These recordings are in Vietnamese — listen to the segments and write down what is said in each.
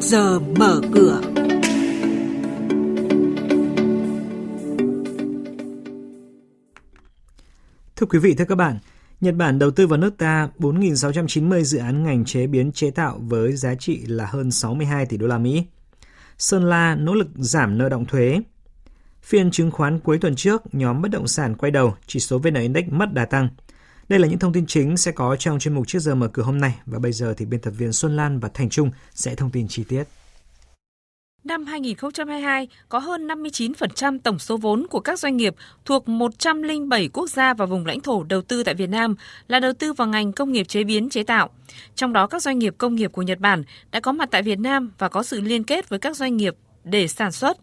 trước giờ mở cửa. Thưa quý vị, thưa các bạn, Nhật Bản đầu tư vào nước ta 4.690 dự án ngành chế biến chế tạo với giá trị là hơn 62 tỷ đô la Mỹ. Sơn La nỗ lực giảm nợ động thuế. Phiên chứng khoán cuối tuần trước, nhóm bất động sản quay đầu, chỉ số VN Index mất đà tăng. Đây là những thông tin chính sẽ có trong chuyên mục trước giờ mở cửa hôm nay và bây giờ thì biên tập viên Xuân Lan và Thành Trung sẽ thông tin chi tiết. Năm 2022, có hơn 59% tổng số vốn của các doanh nghiệp thuộc 107 quốc gia và vùng lãnh thổ đầu tư tại Việt Nam là đầu tư vào ngành công nghiệp chế biến chế tạo. Trong đó các doanh nghiệp công nghiệp của Nhật Bản đã có mặt tại Việt Nam và có sự liên kết với các doanh nghiệp để sản xuất.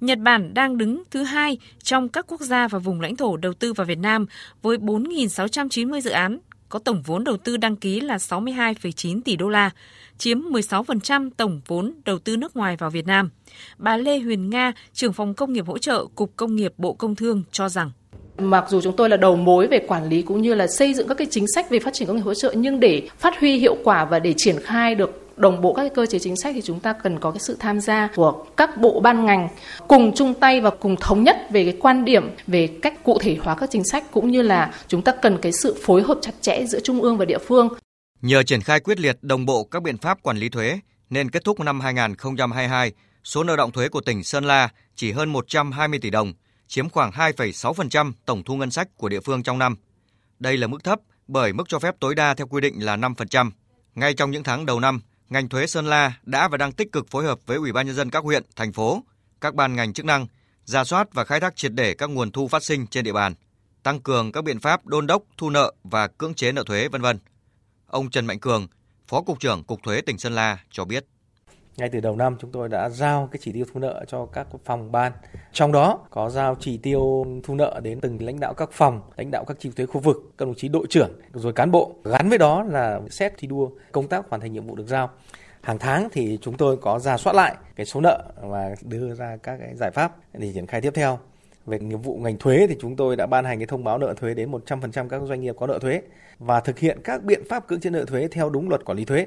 Nhật Bản đang đứng thứ hai trong các quốc gia và vùng lãnh thổ đầu tư vào Việt Nam với 4.690 dự án có tổng vốn đầu tư đăng ký là 62,9 tỷ đô la, chiếm 16% tổng vốn đầu tư nước ngoài vào Việt Nam. Bà Lê Huyền Nga, trưởng phòng công nghiệp hỗ trợ Cục Công nghiệp Bộ Công Thương cho rằng Mặc dù chúng tôi là đầu mối về quản lý cũng như là xây dựng các cái chính sách về phát triển công nghiệp hỗ trợ nhưng để phát huy hiệu quả và để triển khai được đồng bộ các cái cơ chế chính sách thì chúng ta cần có cái sự tham gia của các bộ ban ngành cùng chung tay và cùng thống nhất về cái quan điểm về cách cụ thể hóa các chính sách cũng như là chúng ta cần cái sự phối hợp chặt chẽ giữa trung ương và địa phương. Nhờ triển khai quyết liệt đồng bộ các biện pháp quản lý thuế nên kết thúc năm 2022, số nợ động thuế của tỉnh Sơn La chỉ hơn 120 tỷ đồng, chiếm khoảng 2,6% tổng thu ngân sách của địa phương trong năm. Đây là mức thấp bởi mức cho phép tối đa theo quy định là 5%. Ngay trong những tháng đầu năm, ngành thuế Sơn La đã và đang tích cực phối hợp với Ủy ban nhân dân các huyện, thành phố, các ban ngành chức năng ra soát và khai thác triệt để các nguồn thu phát sinh trên địa bàn, tăng cường các biện pháp đôn đốc thu nợ và cưỡng chế nợ thuế vân vân. Ông Trần Mạnh Cường, Phó cục trưởng Cục Thuế tỉnh Sơn La cho biết ngay từ đầu năm chúng tôi đã giao cái chỉ tiêu thu nợ cho các phòng ban. Trong đó có giao chỉ tiêu thu nợ đến từng lãnh đạo các phòng, lãnh đạo các chi thuế khu vực, các đồng chí đội trưởng, rồi cán bộ. Gắn với đó là xét thi đua công tác hoàn thành nhiệm vụ được giao. Hàng tháng thì chúng tôi có ra soát lại cái số nợ và đưa ra các cái giải pháp để triển khai tiếp theo. Về nghiệp vụ ngành thuế thì chúng tôi đã ban hành cái thông báo nợ thuế đến 100% các doanh nghiệp có nợ thuế và thực hiện các biện pháp cưỡng chế nợ thuế theo đúng luật quản lý thuế.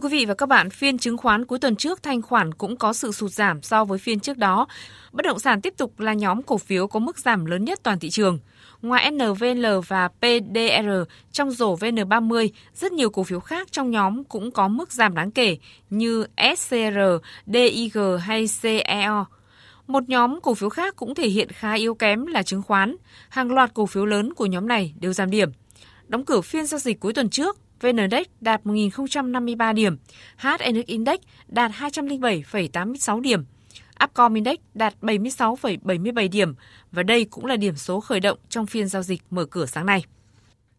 Thưa quý vị và các bạn, phiên chứng khoán cuối tuần trước thanh khoản cũng có sự sụt giảm so với phiên trước đó. Bất động sản tiếp tục là nhóm cổ phiếu có mức giảm lớn nhất toàn thị trường. Ngoài NVL và PDR trong rổ VN30, rất nhiều cổ phiếu khác trong nhóm cũng có mức giảm đáng kể như SCR, DIG hay CEO. Một nhóm cổ phiếu khác cũng thể hiện khá yếu kém là chứng khoán. Hàng loạt cổ phiếu lớn của nhóm này đều giảm điểm. Đóng cửa phiên giao dịch cuối tuần trước, VN Index đạt 1.053 điểm, HNX Index đạt 207,86 điểm, Upcom Index đạt 76,77 điểm và đây cũng là điểm số khởi động trong phiên giao dịch mở cửa sáng nay.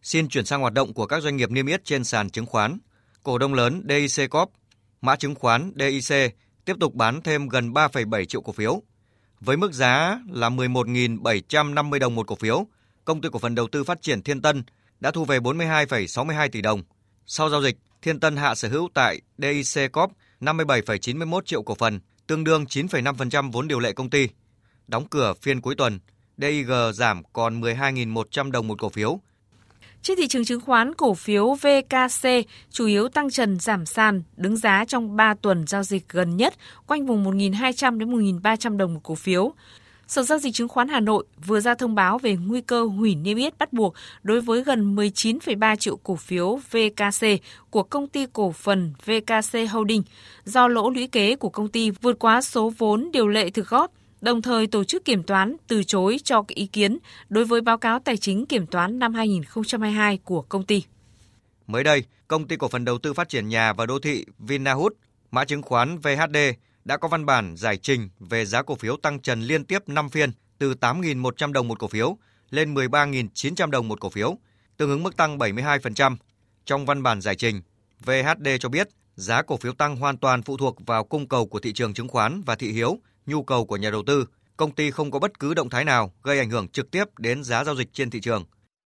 Xin chuyển sang hoạt động của các doanh nghiệp niêm yết trên sàn chứng khoán. Cổ đông lớn DIC Corp, mã chứng khoán DIC tiếp tục bán thêm gần 3,7 triệu cổ phiếu. Với mức giá là 11.750 đồng một cổ phiếu, công ty cổ phần đầu tư phát triển Thiên Tân đã thu về 42,62 tỷ đồng. Sau giao dịch, Thiên Tân hạ sở hữu tại DIC Corp 57,91 triệu cổ phần, tương đương 9,5% vốn điều lệ công ty. Đóng cửa phiên cuối tuần, DIG giảm còn 12.100 đồng một cổ phiếu. Trên thị trường chứng khoán, cổ phiếu VKC chủ yếu tăng trần giảm sàn, đứng giá trong 3 tuần giao dịch gần nhất, quanh vùng 1.200 đến 1.300 đồng một cổ phiếu. Sở Giao dịch Chứng khoán Hà Nội vừa ra thông báo về nguy cơ hủy niêm yết bắt buộc đối với gần 19,3 triệu cổ phiếu VKC của công ty cổ phần VKC Holding do lỗ lũy kế của công ty vượt quá số vốn điều lệ thực góp đồng thời tổ chức kiểm toán từ chối cho ý kiến đối với báo cáo tài chính kiểm toán năm 2022 của công ty. Mới đây, công ty cổ phần đầu tư phát triển nhà và đô thị Vinahut, mã chứng khoán VHD đã có văn bản giải trình về giá cổ phiếu tăng trần liên tiếp 5 phiên từ 8.100 đồng một cổ phiếu lên 13.900 đồng một cổ phiếu, tương ứng mức tăng 72%. Trong văn bản giải trình, VHD cho biết giá cổ phiếu tăng hoàn toàn phụ thuộc vào cung cầu của thị trường chứng khoán và thị hiếu, nhu cầu của nhà đầu tư, công ty không có bất cứ động thái nào gây ảnh hưởng trực tiếp đến giá giao dịch trên thị trường.